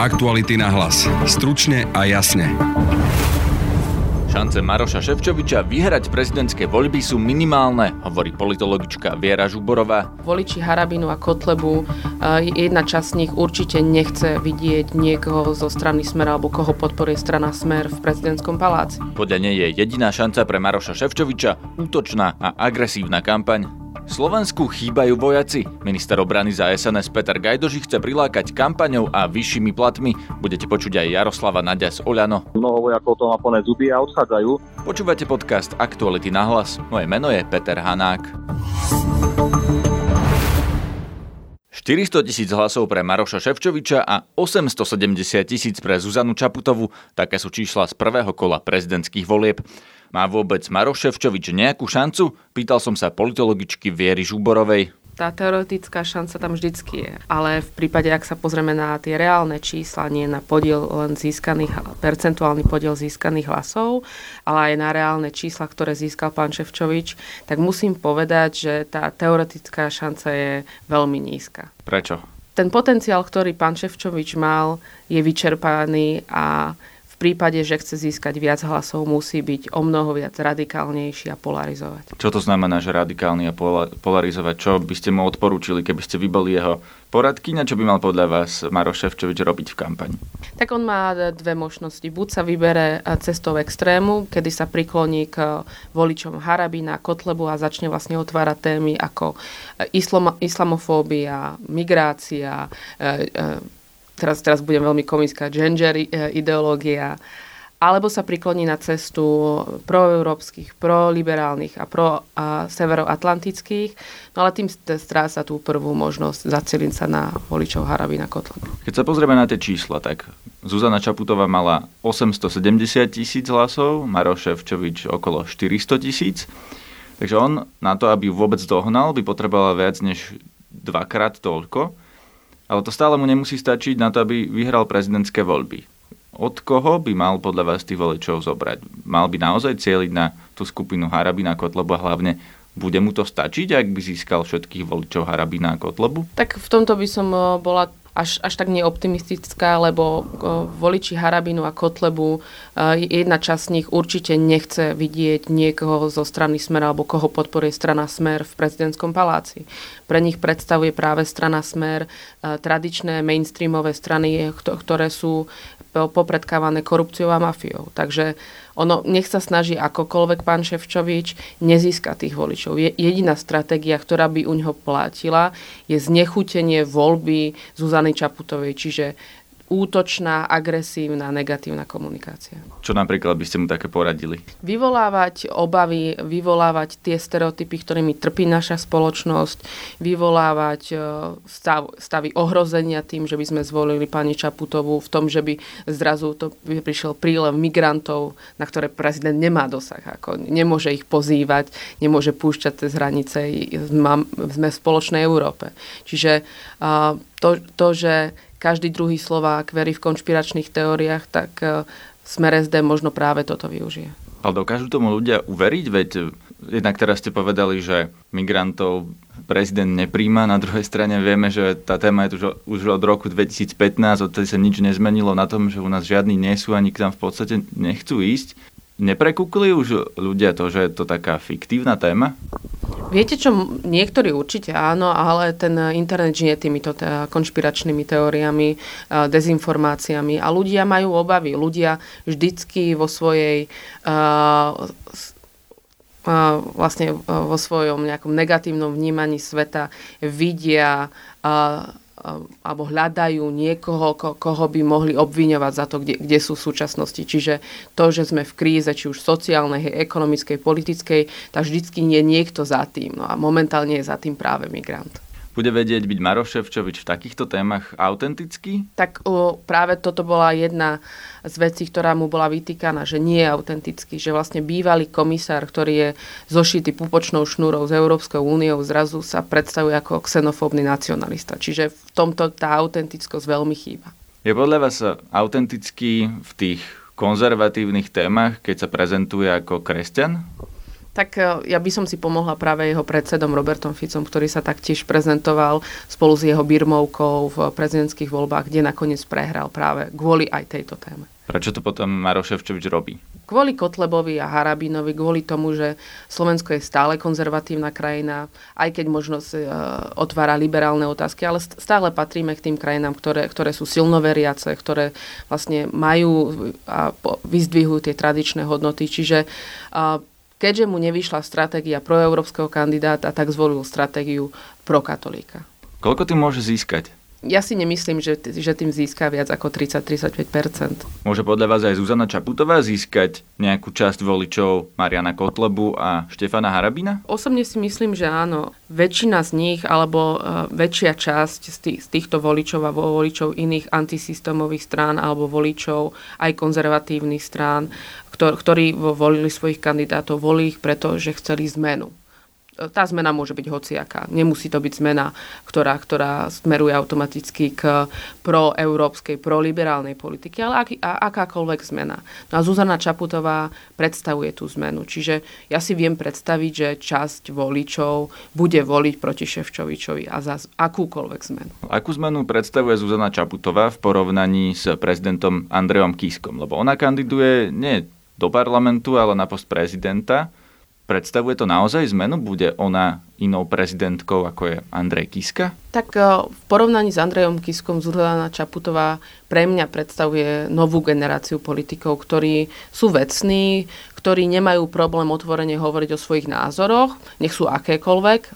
Aktuality na hlas. Stručne a jasne. Šance Maroša Ševčoviča vyhrať prezidentské voľby sú minimálne, hovorí politologička Viera Žuborová. Voliči Harabinu a Kotlebu, eh, jedna časť z nich určite nechce vidieť niekoho zo strany Smer alebo koho podporuje strana Smer v prezidentskom paláci. Podľa nej je jediná šanca pre Maroša Ševčoviča útočná a agresívna kampaň Slovensku chýbajú vojaci. Minister obrany za SNS Peter Gajdoži chce prilákať kampaňou a vyššími platmi. Budete počuť aj Jaroslava Nadia z Oľano. Mnoho vojakov to má plné zuby a odchádzajú. Počúvate podcast Aktuality na hlas. Moje meno je Peter Hanák. 400 tisíc hlasov pre Maroša Ševčoviča a 870 tisíc pre Zuzanu Čaputovu. Také sú čísla z prvého kola prezidentských volieb. Má vôbec Maroš Ševčovič nejakú šancu? Pýtal som sa politologičky Viery Žuborovej. Tá teoretická šanca tam vždycky je, ale v prípade, ak sa pozrieme na tie reálne čísla, nie na podiel len získaných, percentuálny podiel získaných hlasov, ale aj na reálne čísla, ktoré získal pán Ševčovič, tak musím povedať, že tá teoretická šanca je veľmi nízka. Prečo? Ten potenciál, ktorý pán Ševčovič mal, je vyčerpaný a prípade, že chce získať viac hlasov, musí byť o mnoho viac radikálnejší a polarizovať. Čo to znamená, že radikálny a polarizovať? Čo by ste mu odporúčili, keby ste vyboli jeho poradkyňa, čo by mal podľa vás Maroš Ševčovič robiť v kampani? Tak on má dve možnosti. Buď sa vybere cestou extrému, kedy sa prikloní k voličom Harabina, Kotlebu a začne vlastne otvárať témy ako islam, islamofóbia, migrácia, e, e, teraz, teraz budem veľmi komická, gender e, ideológia, alebo sa prikloní na cestu proeurópskych, proliberálnych a pro a severoatlantických, no ale tým stráca tú prvú možnosť zaceliť sa na voličov Harabina Kotlebu. Keď sa pozrieme na tie čísla, tak Zuzana Čaputová mala 870 tisíc hlasov, Maroš Ševčovič okolo 400 tisíc, takže on na to, aby vôbec dohnal, by potrebovala viac než dvakrát toľko. Ale to stále mu nemusí stačiť na to, aby vyhral prezidentské voľby. Od koho by mal podľa vás tých voličov zobrať? Mal by naozaj cieliť na tú skupinu Harabina Kotlebu a hlavne bude mu to stačiť, ak by získal všetkých voličov Harabina a Kotlebu? Tak v tomto by som eh, bola až, až tak neoptimistická, lebo voliči Harabinu a Kotlebu, jedna časť z nich určite nechce vidieť niekoho zo strany Smer alebo koho podporuje strana Smer v prezidentskom paláci. Pre nich predstavuje práve strana Smer tradičné mainstreamové strany, ktoré sú popredkávané korupciou a mafiou. Takže ono, nech sa snaží akokoľvek pán Ševčovič, nezíska tých voličov. Je, jediná stratégia, ktorá by u neho platila, je znechutenie voľby Zuzany Čaputovej. Čiže útočná, agresívna, negatívna komunikácia. Čo napríklad by ste mu také poradili? Vyvolávať obavy, vyvolávať tie stereotypy, ktorými trpí naša spoločnosť, vyvolávať e, stav, stavy ohrozenia tým, že by sme zvolili pani Čaputovú v tom, že by zrazu to by prišiel prílev migrantov, na ktoré prezident nemá dosah. Ako nemôže ich pozývať, nemôže púšťať cez hranice. Sme v spoločnej Európe. Čiže to, to že každý druhý Slovák verí v konšpiračných teóriách, tak e, Smer SD možno práve toto využije. Ale dokážu tomu ľudia uveriť? Veď e, jednak teraz ste povedali, že migrantov prezident nepríjma, na druhej strane vieme, že tá téma je tu už, od roku 2015, odtedy sa nič nezmenilo na tom, že u nás žiadni nie sú ani k nám v podstate nechcú ísť. Neprekúkli už ľudia to, že je to taká fiktívna téma? Viete čo, niektorí určite áno, ale ten internet žije týmito te- konšpiračnými teóriami, dezinformáciami a ľudia majú obavy. Ľudia vždycky vo svojej uh, vlastne vo svojom nejakom negatívnom vnímaní sveta vidia alebo hľadajú niekoho, ko, koho by mohli obviňovať za to, kde, kde sú v súčasnosti. Čiže to, že sme v kríze, či už sociálnej, ekonomickej, politickej, tak vždycky nie je niekto za tým. No a momentálne je za tým práve migrant. Bude vedieť byť Maroš Ševčovič v takýchto témach autentický? Tak o, práve toto bola jedna z vecí, ktorá mu bola vytýkaná, že nie je autentický, že vlastne bývalý komisár, ktorý je zošitý pupočnou šnúrou z Európskou úniou, zrazu sa predstavuje ako xenofóbny nacionalista. Čiže v tomto tá autentickosť veľmi chýba. Je podľa vás autentický v tých konzervatívnych témach, keď sa prezentuje ako kresťan? Tak e, ja by som si pomohla práve jeho predsedom Robertom Ficom, ktorý sa taktiež prezentoval spolu s jeho birmovkou v prezidentských voľbách, kde nakoniec prehral práve kvôli aj tejto téme. Prečo to potom Maroš Ševčovič robí? Kvôli Kotlebovi a Harabinovi, kvôli tomu, že Slovensko je stále konzervatívna krajina, aj keď možno si, uh, otvára liberálne otázky, ale stále patríme k tým krajinám, ktoré, ktoré sú silno veriace, ktoré vlastne majú a vyzdvihujú tie tradičné hodnoty. Čiže uh, keďže mu nevyšla stratégia proeurópskeho kandidáta, tak zvolil stratégiu prokatolíka. Koľko ty môže získať? ja si nemyslím, že, že tým získa viac ako 30-35%. Môže podľa vás aj Zuzana Čaputová získať nejakú časť voličov Mariana Kotlebu a Štefana Harabina? Osobne si myslím, že áno. Väčšina z nich, alebo uh, väčšia časť z, tých, z týchto voličov a voličov iných antisystémových strán alebo voličov aj konzervatívnych strán, ktorí volili svojich kandidátov, volili ich preto, že chceli zmenu tá zmena môže byť hociaká. Nemusí to byť zmena, ktorá, ktorá smeruje automaticky k proeurópskej, proliberálnej politike, ale aký, a, akákoľvek zmena. No a Zuzana Čaputová predstavuje tú zmenu. Čiže ja si viem predstaviť, že časť voličov bude voliť proti Ševčovičovi a za akúkoľvek zmenu. Akú zmenu predstavuje Zuzana Čaputová v porovnaní s prezidentom Andrejom Kiskom? Lebo ona kandiduje nie do parlamentu, ale na post prezidenta. Predstavuje to naozaj zmenu? Bude ona inou prezidentkou, ako je Andrej Kiska? Tak e, v porovnaní s Andrejom Kiskom Zuzana Čaputová pre mňa predstavuje novú generáciu politikov, ktorí sú vecní, ktorí nemajú problém otvorene hovoriť o svojich názoroch, nech sú akékoľvek. E,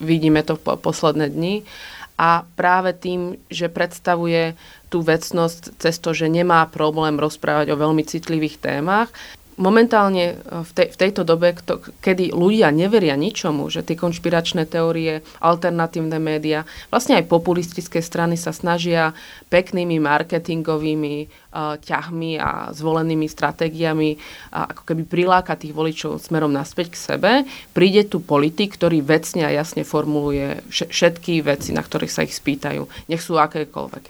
vidíme to v posledné dni. A práve tým, že predstavuje tú vecnosť cez to, že nemá problém rozprávať o veľmi citlivých témach, momentálne e, v, tej, v tejto dobe, kto, kedy ľudia neveria ničomu, že tie konšpiračné teórie, alternatívne médiá, vlastne aj populistické strany sa snažia peknými marketingovými ťahmi a zvolenými stratégiami a ako keby priláka tých voličov smerom naspäť k sebe, príde tu politik, ktorý vecne a jasne formuluje všetky veci, na ktorých sa ich spýtajú. Nech sú akékoľvek.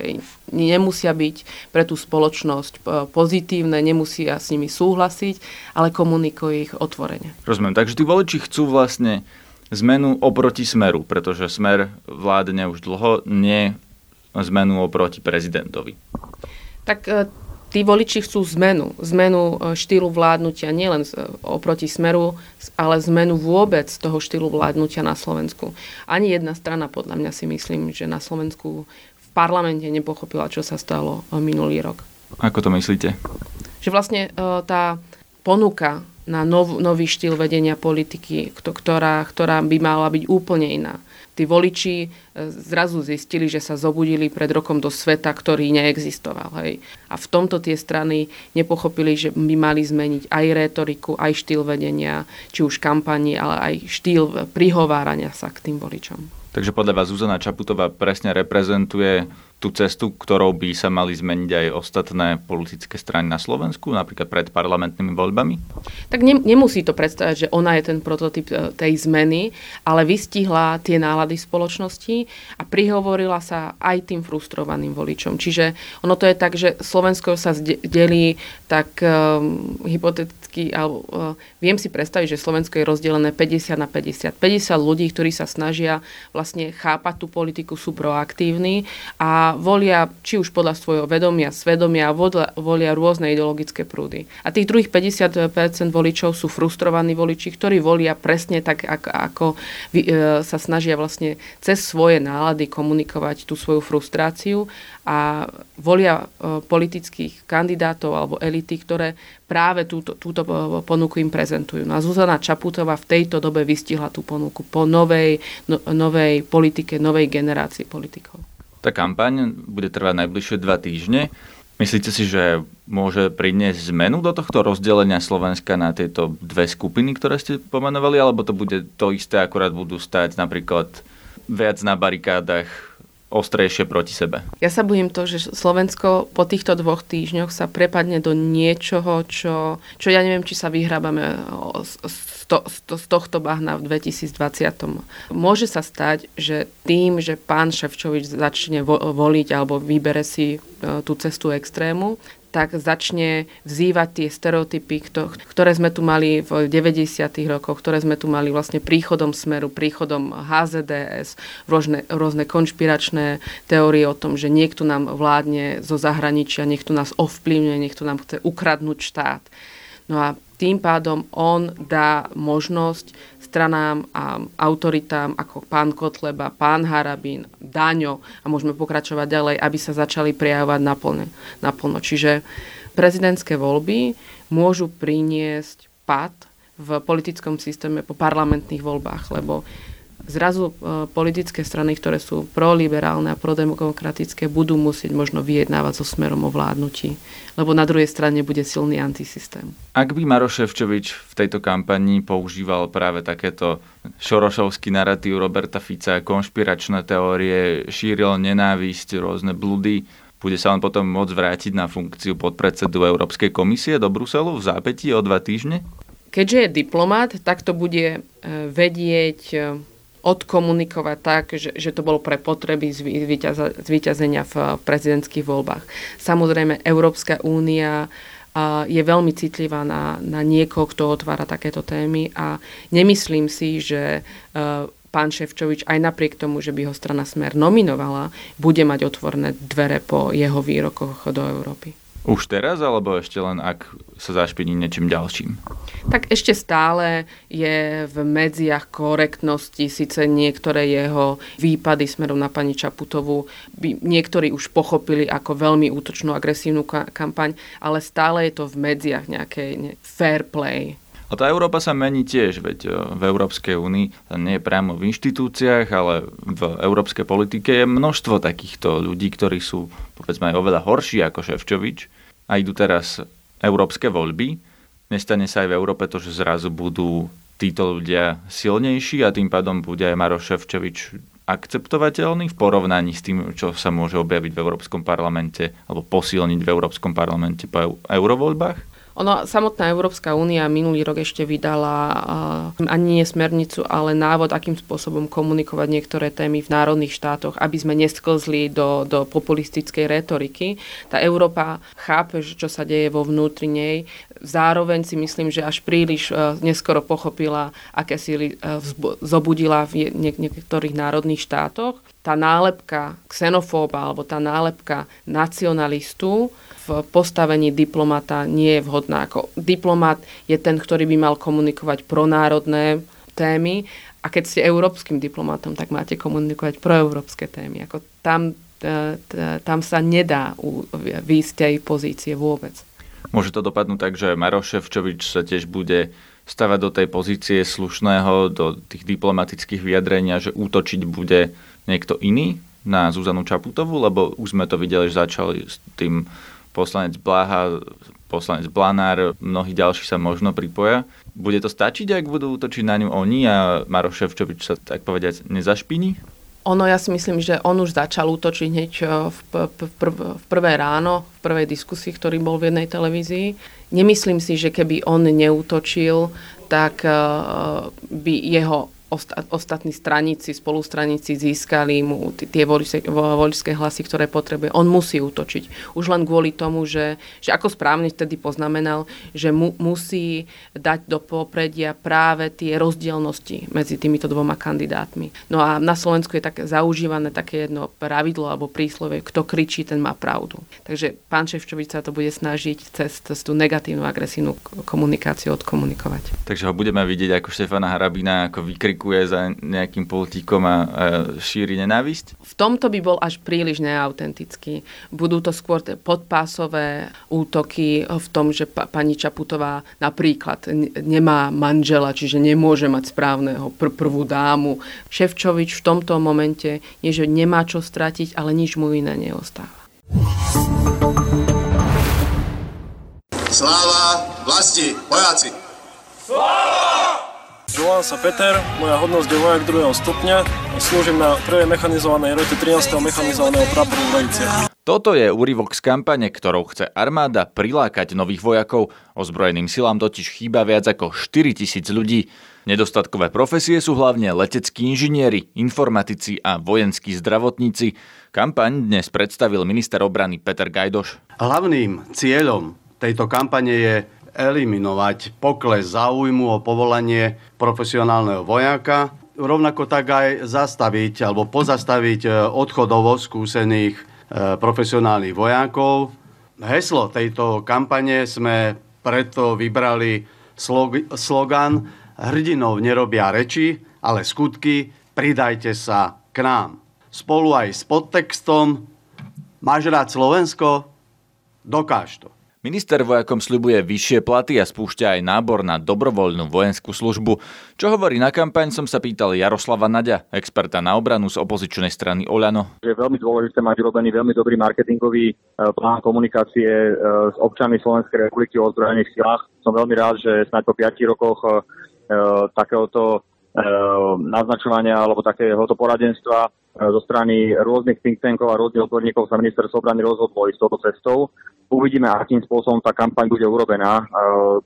Nemusia byť pre tú spoločnosť pozitívne, nemusia s nimi súhlasiť, ale komunikuje ich otvorene. Rozumiem. Takže tí voliči chcú vlastne zmenu oproti smeru, pretože smer vládne už dlho, nie zmenu oproti prezidentovi tak e, tí voliči chcú zmenu. Zmenu e, štýlu vládnutia nielen e, oproti smeru, ale zmenu vôbec toho štýlu vládnutia na Slovensku. Ani jedna strana, podľa mňa si myslím, že na Slovensku v parlamente nepochopila, čo sa stalo minulý rok. Ako to myslíte? Že vlastne tá ponuka na nov, nový štýl vedenia politiky, ktorá, ktorá by mala byť úplne iná tí voliči e, zrazu zistili, že sa zobudili pred rokom do sveta, ktorý neexistoval. Hej. A v tomto tie strany nepochopili, že by mali zmeniť aj retoriku, aj štýl vedenia, či už kampani, ale aj štýl prihovárania sa k tým voličom. Takže podľa vás Zuzana Čaputová presne reprezentuje tú cestu, ktorou by sa mali zmeniť aj ostatné politické strany na Slovensku, napríklad pred parlamentnými voľbami? Tak ne, nemusí to predstavať, že ona je ten prototyp e, tej zmeny, ale vystihla tie nálady spoločnosti a prihovorila sa aj tým frustrovaným voličom. Čiže ono to je tak, že Slovensko sa delí tak um, hypoteticky, alebo uh, viem si predstaviť, že Slovensko je rozdelené 50 na 50. 50 ľudí, ktorí sa snažia vlastne chápať tú politiku, sú proaktívni a volia či už podľa svojho vedomia, svedomia, volia, volia rôzne ideologické prúdy. A tých druhých 50% voličov sú frustrovaní voliči, ktorí volia presne tak, ako, ako e, sa snažia vlastne cez svoje nálady komunikovať tú svoju frustráciu a volia e, politických kandidátov alebo elity, ktoré práve túto, túto ponuku im prezentujú. No a Zuzana Čaputová v tejto dobe vystihla tú ponuku po novej, no, novej politike, novej generácii politikov. Tá kampaň bude trvať najbližšie dva týždne. Myslíte si, že môže priniesť zmenu do tohto rozdelenia Slovenska na tieto dve skupiny, ktoré ste pomenovali, alebo to bude to isté, akurát budú stať napríklad viac na barikádach ostrejšie proti sebe. Ja sa bojím to, že Slovensko po týchto dvoch týždňoch sa prepadne do niečoho, čo, čo ja neviem, či sa vyhrábame z, to, z tohto bahna v 2020. Môže sa stať, že tým, že pán Ševčovič začne vo, voliť alebo vybere si e, tú cestu extrému, tak začne vzývať tie stereotypy, ktoré sme tu mali v 90. rokoch, ktoré sme tu mali vlastne príchodom Smeru, príchodom HZDS, rôzne, rôzne konšpiračné teórie o tom, že niekto nám vládne zo zahraničia, niekto nás ovplyvňuje, niekto nám chce ukradnúť štát. No a tým pádom on dá možnosť stranám a autoritám ako pán Kotleba, pán Harabín, Daňo a môžeme pokračovať ďalej, aby sa začali prijavovať naplno. naplno. Čiže prezidentské voľby môžu priniesť pad v politickom systéme po parlamentných voľbách, lebo zrazu e, politické strany, ktoré sú proliberálne a prodemokratické, budú musieť možno vyjednávať so smerom o vládnutí, lebo na druhej strane bude silný antisystém. Ak by Maroš Ševčovič v tejto kampani používal práve takéto šorošovský narratív Roberta Fica, konšpiračné teórie, šíril nenávisť, rôzne blúdy, bude sa on potom môcť vrátiť na funkciu podpredsedu Európskej komisie do Bruselu v zápätí o dva týždne? Keďže je diplomat, tak to bude e, vedieť e, odkomunikovať tak, že, že to bolo pre potreby zvíťazenia v prezidentských voľbách. Samozrejme, Európska únia je veľmi citlivá na, na niekoho, kto otvára takéto témy a nemyslím si, že e, pán Ševčovič aj napriek tomu, že by ho strana Smer nominovala, bude mať otvorné dvere po jeho výrokoch do Európy. Už teraz, alebo ešte len ak sa zašpiní niečím ďalším? Tak ešte stále je v medziach korektnosti, síce niektoré jeho výpady smerom na pani Čaputovú by niektorí už pochopili ako veľmi útočnú, agresívnu kampaň, ale stále je to v medziach nejakej ne, fair play. A tá Európa sa mení tiež, veď v Európskej únii, nie je priamo v inštitúciách, ale v európskej politike je množstvo takýchto ľudí, ktorí sú povedzme aj oveľa horší ako Ševčovič a idú teraz európske voľby. Nestane sa aj v Európe to, že zrazu budú títo ľudia silnejší a tým pádom bude aj Maroš Ševčovič akceptovateľný v porovnaní s tým, čo sa môže objaviť v Európskom parlamente alebo posilniť v Európskom parlamente po eurovoľbách? Ono, samotná Európska únia minulý rok ešte vydala uh, ani nie smernicu, ale návod, akým spôsobom komunikovať niektoré témy v národných štátoch, aby sme nesklzli do, do populistickej retoriky. Tá Európa chápe, čo sa deje vo vnútri nej. Zároveň si myslím, že až príliš uh, neskoro pochopila, aké síly uh, zobudila v nie, niektorých národných štátoch. Tá nálepka xenofóba alebo tá nálepka nacionalistu v postavení diplomata nie je vhodná. Ako diplomat je ten, ktorý by mal komunikovať pronárodné témy a keď ste európskym diplomatom, tak máte komunikovať proeurópske témy. Ako tam, e, tam sa nedá výjsť tej pozície vôbec. Môže to dopadnúť tak, že Maroš Ševčovič sa tiež bude stavať do tej pozície slušného, do tých diplomatických vyjadrenia, že útočiť bude niekto iný na Zuzanu Čaputovú, lebo už sme to videli, že začali s tým poslanec Blaha, poslanec Blanár, mnohí ďalší sa možno pripoja. Bude to stačiť, ak budú útočiť na ňu oni a Maroš Ševčovič sa tak povediať nezašpiní? Ono, ja si myslím, že on už začal útočiť hneď eh, v, v, v prvé ráno, v prvej diskusii, ktorý bol v jednej televízii. Nemyslím si, že keby on neútočil, tak eh, by jeho ostatní straníci, spolustraníci získali mu tie voľské hlasy, ktoré potrebuje. On musí útočiť. Už len kvôli tomu, že, že ako správne vtedy poznamenal, že mu, musí dať do popredia práve tie rozdielnosti medzi týmito dvoma kandidátmi. No a na Slovensku je tak zaužívané také jedno pravidlo alebo príslovie, kto kričí, ten má pravdu. Takže pán Ševčovič sa to bude snažiť cez, cez tú negatívnu, agresívnu komunikáciu odkomunikovať. Takže ho budeme vidieť ako Štefana Harabina, ako vykrik vykukuje za nejakým politíkom a, a šíri nenávisť? V tomto by bol až príliš neautentický. Budú to skôr podpásové útoky v tom, že pa, pani Čaputová napríklad nemá manžela, čiže nemôže mať správneho pr- prvú dámu. Ševčovič v tomto momente nie, že nemá čo stratiť, ale nič mu iné neostáva. Sláva vlasti, vojaci! Sláva! Volám sa Peter, moja hodnosť je vojak 2. stupňa a slúžim na 1. mechanizovanej rote 13. mechanizovaného praporu Lejcia. Toto je úryvok z kampane, ktorou chce armáda prilákať nových vojakov. Ozbrojeným silám totiž chýba viac ako 4000 ľudí. Nedostatkové profesie sú hlavne leteckí inžinieri, informatici a vojenskí zdravotníci. Kampaň dnes predstavil minister obrany Peter Gajdoš. Hlavným cieľom tejto kampane je eliminovať pokles záujmu o povolanie profesionálneho vojaka, rovnako tak aj zastaviť alebo pozastaviť e, odchodovo skúsených e, profesionálnych vojakov. Heslo tejto kampane sme preto vybrali slogan hrdinov nerobia reči, ale skutky, pridajte sa k nám. Spolu aj s podtextom Máš rád Slovensko? Dokáž to. Minister vojakom sľubuje vyššie platy a spúšťa aj nábor na dobrovoľnú vojenskú službu. Čo hovorí na kampaň, som sa pýtal Jaroslava Nadia, experta na obranu z opozičnej strany Oľano. Je veľmi dôležité mať urobený veľmi dobrý marketingový e, plán komunikácie e, s občanmi Slovenskej republiky o ozbrojených silách. Som veľmi rád, že snáď po 5 rokoch e, takéhoto naznačovania alebo takéhoto poradenstva zo strany rôznych think tankov a rôznych odborníkov sa ministerstvo obrany rozhodlo ísť touto cestou. Uvidíme, akým spôsobom tá kampaň bude urobená.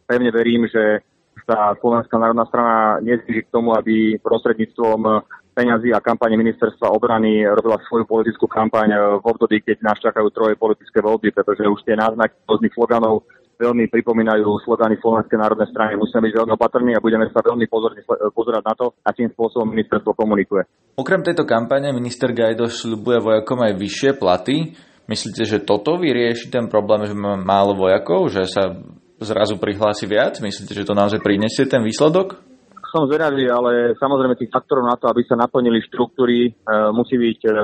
Pevne verím, že sa Slovenská národná strana nezvýši k tomu, aby prostredníctvom peňazí a kampane ministerstva obrany robila svoju politickú kampaň v období, keď nás čakajú troje politické voľby, pretože už tie náznaky rôznych sloganov veľmi pripomínajú slogany Slovenskej národnej strany. Musíme byť veľmi opatrní a budeme sa veľmi pozorne pozerať na to, akým spôsobom ministerstvo komunikuje. Okrem tejto kampane minister Gajdo slubuje vojakom aj vyššie platy. Myslíte, že toto vyrieši ten problém, že máme málo vojakov, že sa zrazu prihlási viac? Myslíte, že to naozaj prinesie ten výsledok? som zvedavý, ale samozrejme tých faktorov na to, aby sa naplnili štruktúry, e, musí byť e, e,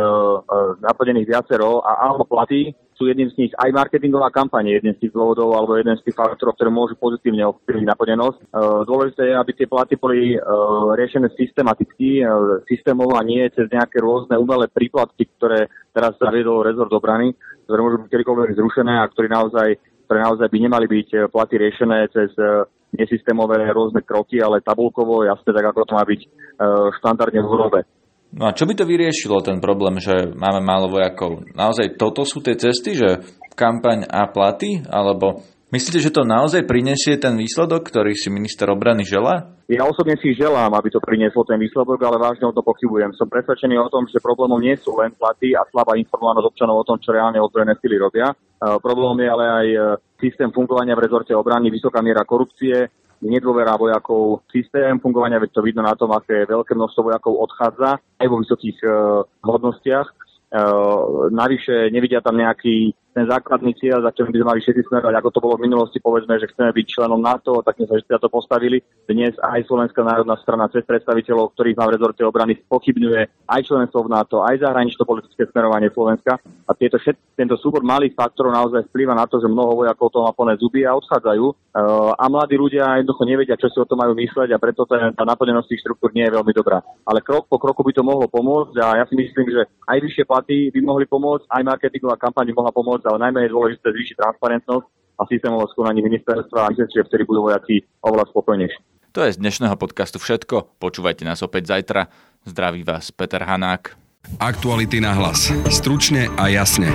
naplnených viacero a áno, platy sú jedným z nich aj marketingová kampaň, jeden z tých dôvodov alebo jeden z tých faktorov, ktoré môžu pozitívne ovplyvniť naplnenosť. E, dôležité je, aby tie platy boli e, riešené systematicky, e, systémovo a nie cez nejaké rôzne umelé príplatky, ktoré teraz zaviedol rezort obrany, ktoré môžu byť kedykoľvek zrušené a ktoré naozaj, ktoré naozaj by nemali byť platy riešené cez nesystémové rôzne kroky, ale tabulkovo, jasne tak, ako to má byť štandardne v Európe. No a čo by to vyriešilo, ten problém, že máme málo vojakov? Naozaj toto sú tie cesty, že kampaň a platy? Alebo myslíte, že to naozaj prinesie ten výsledok, ktorý si minister obrany želá? Ja osobne si želám, aby to prinieslo ten výsledok, ale vážne o to pochybujem. Som presvedčený o tom, že problémom nie sú len platy a slabá informovanosť občanov o tom, čo reálne ozbrojené sily robia. Uh, problém je ale aj e, systém fungovania v rezorte obrany, vysoká miera korupcie, nedôvera vojakov, systém fungovania, veď to vidno na tom, aké veľké množstvo vojakov odchádza aj vo vysokých uh, hodnostiach. Uh, navyše nevidia tam nejaký ten základný cieľ, za ktorým by sme mali všetci smerovať, ako to bolo v minulosti, povedzme, že chceme byť členom NATO, tak sme sa všetci za to postavili. Dnes aj Slovenská národná strana cez predstaviteľov, ktorých má v rezorte obrany, pochybňuje aj členstvo v NATO, aj zahranično-politické smerovanie Slovenska. A tieto všet, tento súbor malých faktorov naozaj vplýva na to, že mnoho vojakov to má plné zuby a odchádzajú. Uh, a mladí ľudia jednoducho nevedia, čo si o tom majú mysleť a preto tá naplnenosť tých štruktúr nie je veľmi dobrá. Ale krok po kroku by to mohlo pomôcť a ja si myslím, že aj vyššie platy by mohli pomôcť, aj marketingová kampaň by mohla pomôcť ale najmä je dôležité zvýšiť transparentnosť a systémové skonaní ministerstva a myslím, že vtedy budú vojaci oveľa spokojnejší. To je z dnešného podcastu všetko. Počúvajte nás opäť zajtra. Zdraví vás Peter Hanák. Aktuality na hlas. Stručne a jasne.